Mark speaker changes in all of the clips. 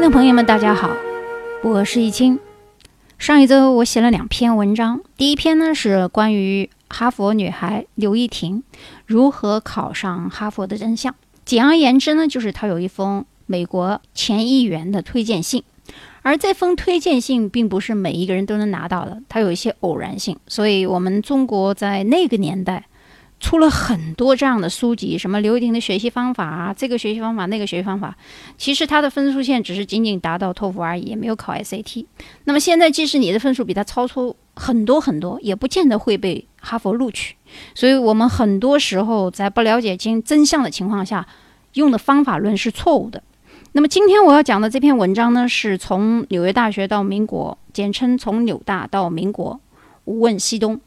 Speaker 1: 听众朋友们，大家好，我是易清。上一周我写了两篇文章，第一篇呢是关于哈佛女孩刘亦婷如何考上哈佛的真相。简而言之呢，就是她有一封美国前议员的推荐信，而这封推荐信并不是每一个人都能拿到的，它有一些偶然性。所以，我们中国在那个年代。出了很多这样的书籍，什么刘婷的学习方法啊，这个学习方法，那个学习方法，其实他的分数线只是仅仅达到托福而已，也没有考 SAT。那么现在，即使你的分数比他超出很多很多，也不见得会被哈佛录取。所以，我们很多时候在不了解真真相的情况下，用的方法论是错误的。那么，今天我要讲的这篇文章呢，是从纽约大学到民国，简称从纽大到民国，无问西东。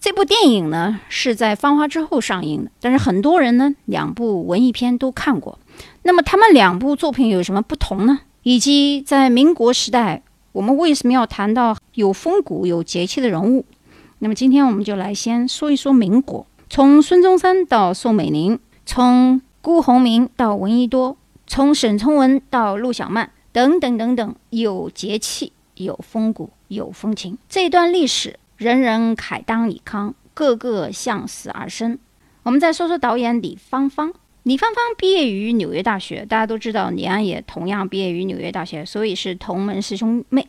Speaker 1: 这部电影呢是在《芳华》之后上映的，但是很多人呢两部文艺片都看过。那么他们两部作品有什么不同呢？以及在民国时代，我们为什么要谈到有风骨、有节气的人物？那么今天我们就来先说一说民国，从孙中山到宋美龄，从辜鸿铭到闻一多，从沈从文到陆小曼，等等等等，有节气、有风骨、有风情，这段历史。人人慨当以慷，个个向死而生。我们再说说导演李芳芳。李芳芳毕业于纽约大学，大家都知道李安也同样毕业于纽约大学，所以是同门师兄妹。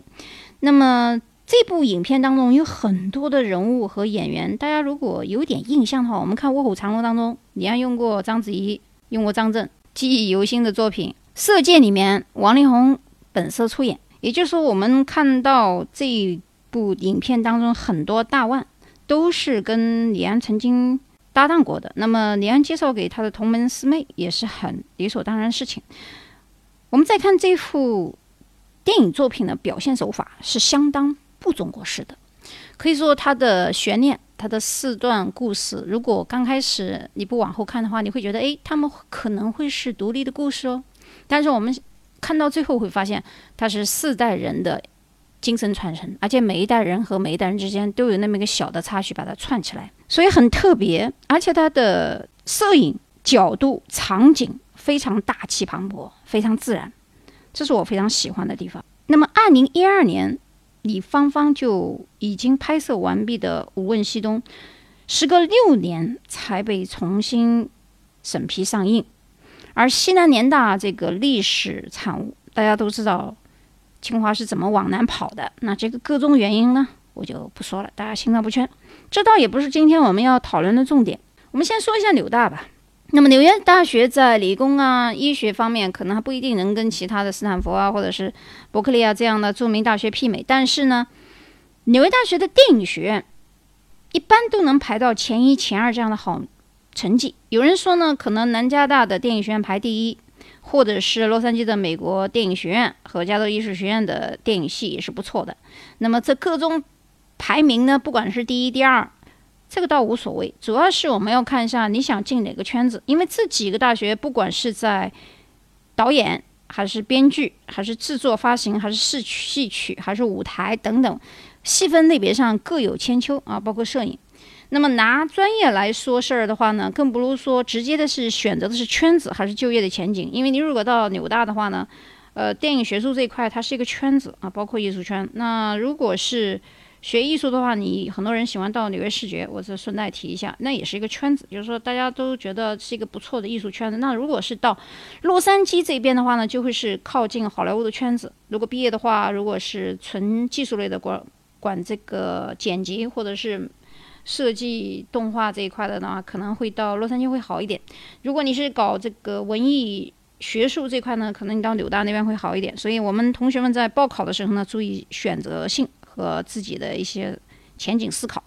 Speaker 1: 那么这部影片当中有很多的人物和演员，大家如果有点印象的话，我们看《卧虎藏龙》当中，李安用过章子怡，用过张震，记忆犹新的作品《色戒》里面，王力宏本色出演。也就是说，我们看到这。部影片当中很多大腕都是跟李安曾经搭档过的，那么李安介绍给他的同门师妹也是很理所当然的事情。我们再看这幅电影作品的表现手法是相当不中国式的，可以说它的悬念，它的四段故事，如果刚开始你不往后看的话，你会觉得，哎，他们可能会是独立的故事哦。但是我们看到最后会发现，它是四代人的。精神传承，而且每一代人和每一代人之间都有那么一个小的插曲，把它串起来，所以很特别。而且它的摄影角度、场景非常大气磅礴，非常自然，这是我非常喜欢的地方。那么，二零一二年，李芳芳就已经拍摄完毕的《无问西东》，时隔六年才被重新审批上映。而西南联大这个历史产物，大家都知道。清华是怎么往南跑的？那这个各种原因呢，我就不说了，大家心照不宣。这倒也不是今天我们要讨论的重点。我们先说一下纽大吧。那么纽约大学在理工啊、医学方面，可能还不一定能跟其他的斯坦福啊，或者是伯克利啊这样的著名大学媲美。但是呢，纽约大学的电影学院一般都能排到前一、前二这样的好成绩。有人说呢，可能南加大的电影学院排第一。或者是洛杉矶的美国电影学院和加州艺术学院的电影系也是不错的。那么这各中排名呢，不管是第一、第二，这个倒无所谓。主要是我们要看一下你想进哪个圈子，因为这几个大学不管是在导演、还是编剧、还是制作发行、还是戏曲、戏曲、还是舞台等等细分类别上各有千秋啊，包括摄影。那么拿专业来说事儿的话呢，更不如说直接的是选择的是圈子还是就业的前景。因为你如果到纽大的话呢，呃，电影学术这一块它是一个圈子啊，包括艺术圈。那如果是学艺术的话，你很多人喜欢到纽约视觉，我这顺带提一下，那也是一个圈子，就是说大家都觉得是一个不错的艺术圈子。那如果是到洛杉矶这边的话呢，就会是靠近好莱坞的圈子。如果毕业的话，如果是纯技术类的管管这个剪辑或者是。设计动画这一块的呢，可能会到洛杉矶会好一点。如果你是搞这个文艺学术这块呢，可能你到纽大那边会好一点。所以，我们同学们在报考的时候呢，注意选择性和自己的一些前景思考。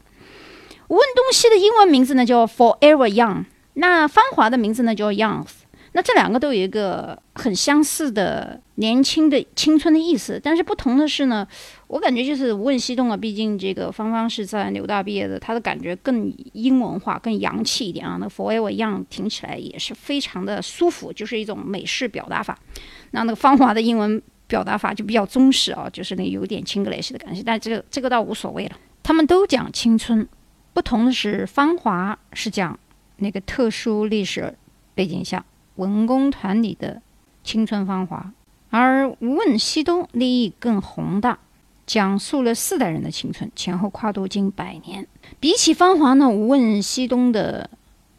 Speaker 1: 无问东西的英文名字呢叫 Forever Young，那芳华的名字呢叫 Young。那这两个都有一个很相似的年轻的青春的意思，但是不同的是呢，我感觉就是无问西东啊，毕竟这个芳芳是在纽大毕业的，她的感觉更英文化、更洋气一点啊。那 Forever Young 听起来也是非常的舒服，就是一种美式表达法。那那个芳华的英文表达法就比较中式啊，就是那有点 English 的感觉，但这个这个倒无所谓了。他们都讲青春，不同的是芳华是讲那个特殊历史背景下。文工团里的青春芳华，而《无问西东》立意更宏大，讲述了四代人的青春，前后跨度近百年。比起《芳华》呢，《无问西东》的。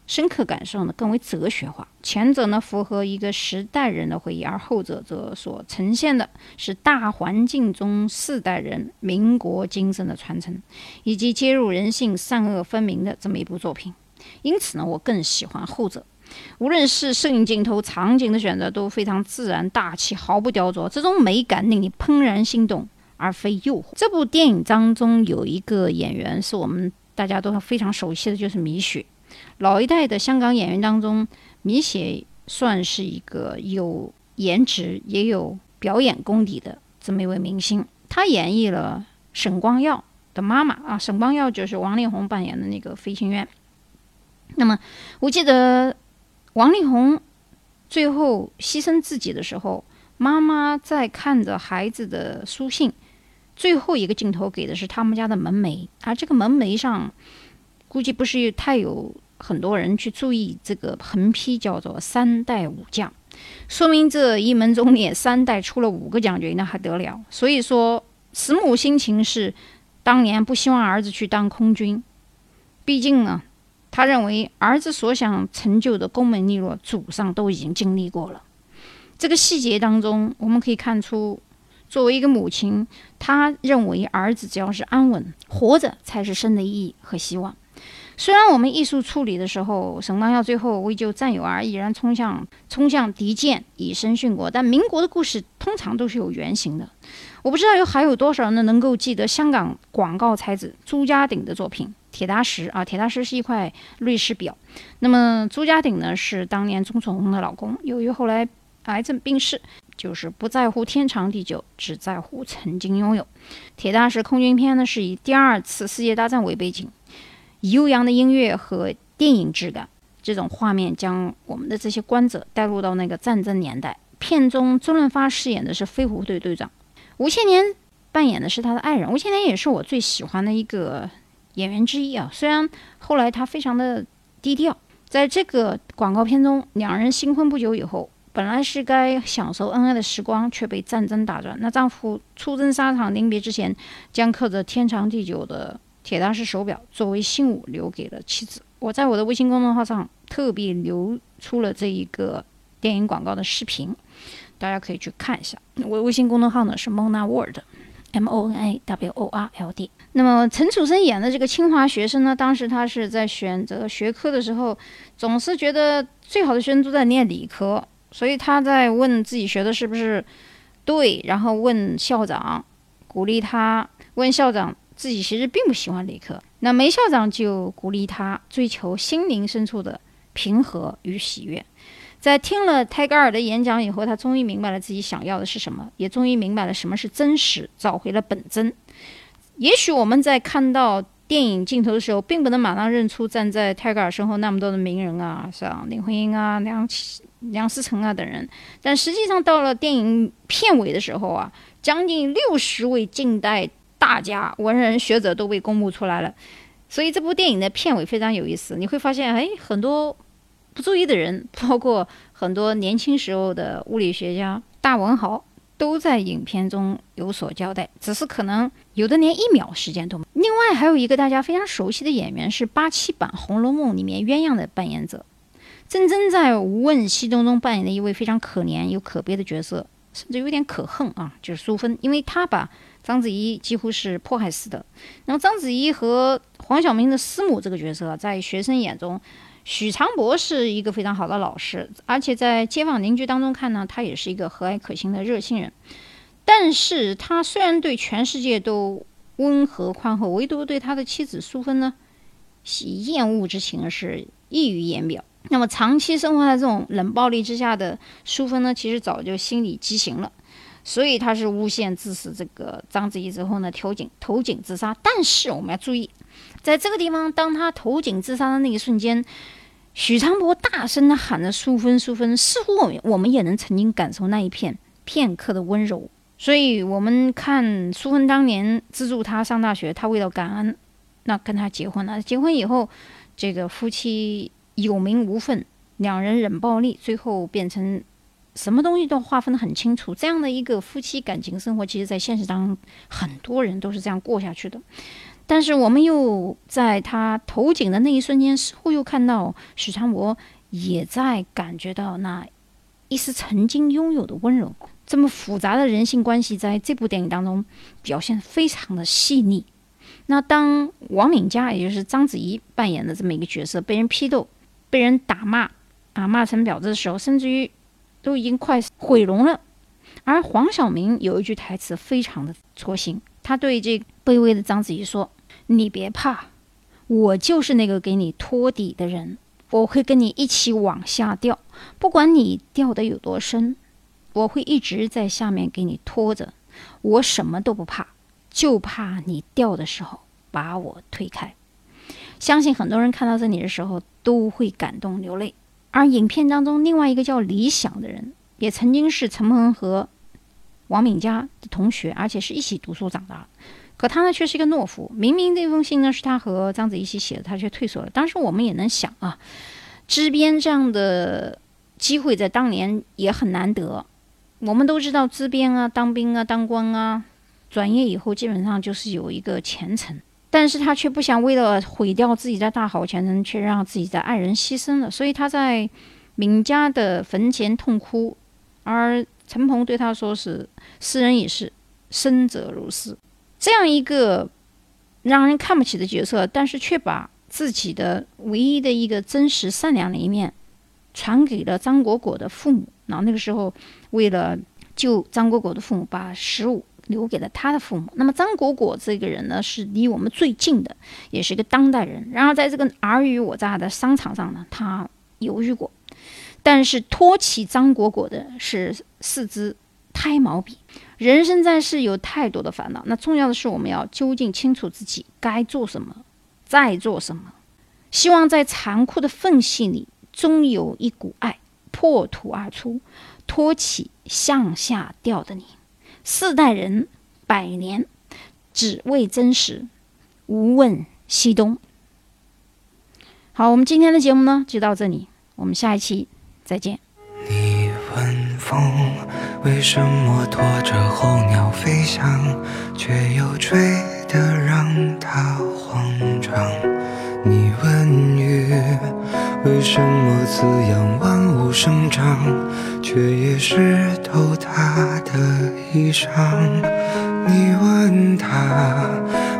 Speaker 1: 深刻感受呢更为哲学化，前者呢符合一个时代人的回忆，而后者则所呈现的是大环境中四代人民国精神的传承，以及揭露人性善恶分明的这么一部作品。因此呢，我更喜欢后者。无论是摄影镜头、场景的选择都非常自然大气，毫不雕琢，这种美感令你怦然心动，而非诱惑。这部电影当中有一个演员是我们大家都非常熟悉的，就是米雪。老一代的香港演员当中，米雪算是一个有颜值也有表演功底的这么一位明星。她演绎了沈光耀的妈妈啊，沈光耀就是王力宏扮演的那个飞行员。那么我记得王力宏最后牺牲自己的时候，妈妈在看着孩子的书信，最后一个镜头给的是他们家的门楣，而这个门楣上估计不是太有。很多人去注意这个横批，叫做“三代武将”，说明这一门中列三代出了五个将军，那还得了？所以说，慈母心情是当年不希望儿子去当空军，毕竟呢，他认为儿子所想成就的功名利禄，祖上都已经经历过了。这个细节当中，我们可以看出，作为一个母亲，她认为儿子只要是安稳活着，才是生的意义和希望。虽然我们艺术处理的时候，沈光耀最后为救战友而毅然冲向冲向敌舰，以身殉国，但民国的故事通常都是有原型的。我不知道有还有多少人呢能够记得香港广告才子朱家鼎的作品《铁达时》啊，《铁达时》是一块瑞士表。那么朱家鼎呢，是当年钟楚红的老公，由于后来癌症病逝，就是不在乎天长地久，只在乎曾经拥有。《铁达时》空军片呢，是以第二次世界大战为背景。悠扬的音乐和电影质感，这种画面将我们的这些观者带入到那个战争年代。片中周润发饰演的是飞虎队队长，吴千年扮演的是他的爱人。吴千年也是我最喜欢的一个演员之一啊，虽然后来他非常的低调。在这个广告片中，两人新婚不久以后，本来是该享受恩爱的时光，却被战争打断。那丈夫出征沙场临别之前，将刻着天长地久的。铁达时手表作为信物留给了妻子。我在我的微信公众号上特别留出了这一个电影广告的视频，大家可以去看一下。我微信公众号呢是 monawordmonaworld。那么陈楚生演的这个清华学生呢，当时他是在选择学科的时候，总是觉得最好的学生都在念理科，所以他在问自己学的是不是对，然后问校长，鼓励他，问校长。自己其实并不喜欢理科，那梅校长就鼓励他追求心灵深处的平和与喜悦。在听了泰戈尔的演讲以后，他终于明白了自己想要的是什么，也终于明白了什么是真实，找回了本真。也许我们在看到电影镜头的时候，并不能马上认出站在泰戈尔身后那么多的名人啊，像林徽因啊、梁梁思成啊等人，但实际上到了电影片尾的时候啊，将近六十位近代。大家文人学者都被公布出来了，所以这部电影的片尾非常有意思。你会发现，哎，很多不注意的人，包括很多年轻时候的物理学家、大文豪，都在影片中有所交代。只是可能有的连一秒时间都没。另外，还有一个大家非常熟悉的演员是八七版《红楼梦》里面鸳鸯的扮演者真真，在《无问西东》中扮演的一位非常可怜又可悲的角色，甚至有点可恨啊，就是淑芬，因为她把。章子怡几乎是迫害死的。然后章子怡和黄晓明的师母这个角色，在学生眼中，许常博是一个非常好的老师，而且在街坊邻居当中看呢，他也是一个和蔼可亲的热心人。但是他虽然对全世界都温和宽厚，唯独对他的妻子淑芬呢，喜厌恶之情是溢于言表。那么长期生活在这种冷暴力之下的淑芬呢，其实早就心理畸形了。所以他是诬陷致死这个章子怡之后呢，投井投井自杀。但是我们要注意，在这个地方，当他投井自杀的那一瞬间，许昌博大声的喊着“淑芬，淑芬”，似乎我们我们也能曾经感受那一片片刻的温柔。所以，我们看淑芬当年资助他上大学，他为了感恩，那跟他结婚了。结婚以后，这个夫妻有名无分，两人冷暴力，最后变成。什么东西都划分得很清楚。这样的一个夫妻感情生活，其实在现实当中，很多人都是这样过下去的。但是我们又在他投井的那一瞬间，似乎又看到许昌博也在感觉到那一丝曾经拥有的温柔。这么复杂的人性关系，在这部电影当中表现非常的细腻。那当王敏佳，也就是章子怡扮演的这么一个角色，被人批斗、被人打骂啊，骂成婊子的时候，甚至于都已经快毁容了。而黄晓明有一句台词非常的戳心，他对这卑微的章子怡说。你别怕，我就是那个给你托底的人，我会跟你一起往下掉，不管你掉的有多深，我会一直在下面给你拖着，我什么都不怕，就怕你掉的时候把我推开。相信很多人看到这里的时候都会感动流泪。而影片当中另外一个叫李想的人，也曾经是陈鹏和王敏佳的同学，而且是一起读书长大的。可他呢，却是一个懦夫。明明这封信呢是他和章子怡一起写的，他却退缩了。当时我们也能想啊，支边这样的机会在当年也很难得。我们都知道，支边啊、当兵啊、当官啊，转业以后基本上就是有一个前程。但是他却不想为了毁掉自己的大好前程，却让自己的爱人牺牲了。所以他在闵家的坟前痛哭，而陈鹏对他说：“是斯人已逝，生者如斯。”这样一个让人看不起的角色，但是却把自己的唯一的一个真实善良的一面传给了张果果的父母。然后那个时候，为了救张果果的父母，把食物留给了他的父母。那么张果果这个人呢，是离我们最近的，也是一个当代人。然而在这个尔虞我诈的商场上呢，他犹豫过，但是托起张果果的是四肢胎毛笔。人生在世有太多的烦恼，那重要的是我们要究竟清楚自己该做什么，在做什么。希望在残酷的缝隙里，终有一股爱破土而出，托起向下掉的你。四代人，百年，只为真实，无问西东。好，我们今天的节目呢就到这里，我们下一期再见。
Speaker 2: 你问风。为什么拖着候鸟飞翔，却又吹得让它慌张？你问雨，为什么滋养万物生长，却也湿透它的衣裳？你问他，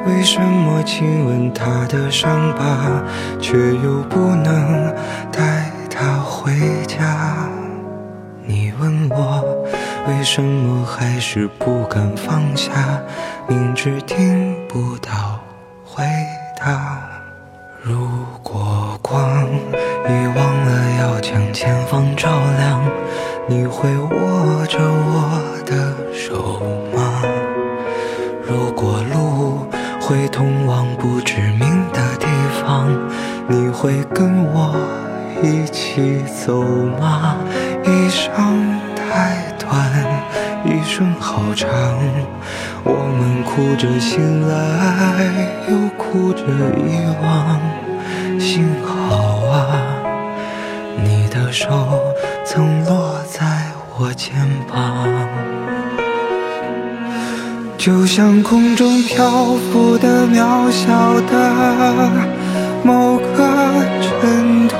Speaker 2: 为什么亲吻他的伤疤，却又不能带他回家？你问我。为什么还是不敢放下？明知听不到回答。如果光已忘了要将前方照亮，你会握着我的手吗？如果路会通往不知名的地方，你会跟我一起走吗？一生。一生好长，我们哭着醒来，又哭着遗忘。幸好啊，你的手曾落在我肩膀，就像空中漂浮的渺小的某个尘土。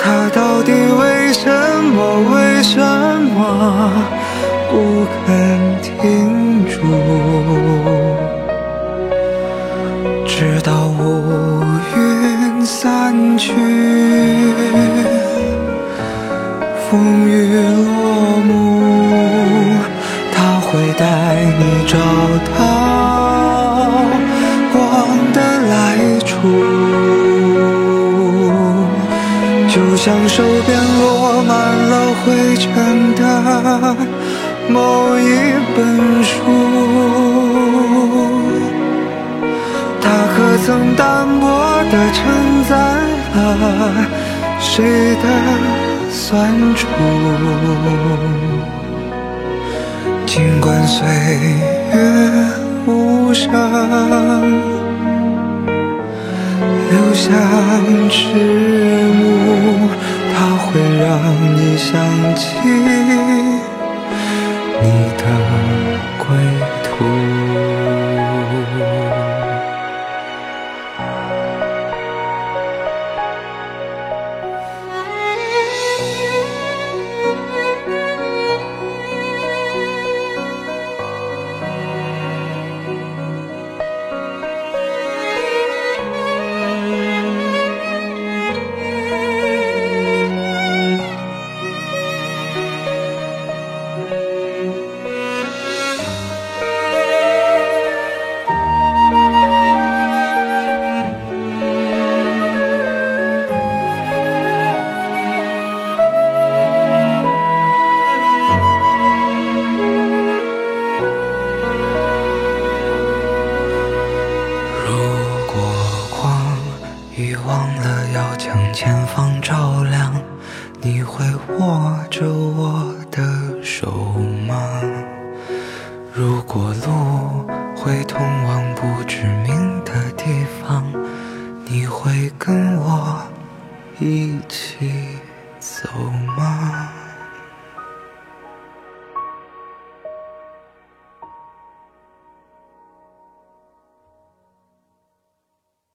Speaker 2: 他到底为什么？为什么不肯停住？直到乌云散去，风雨落幕，他会带你找到光的来处。就像手边某一本书，它可曾单薄地承载了谁的酸楚？尽管岁月无声，留下迟暮。它会让你想起忘了要将前方照亮，你会握着我的手吗？如果路会通往不知名的地方，你会跟我一起走吗？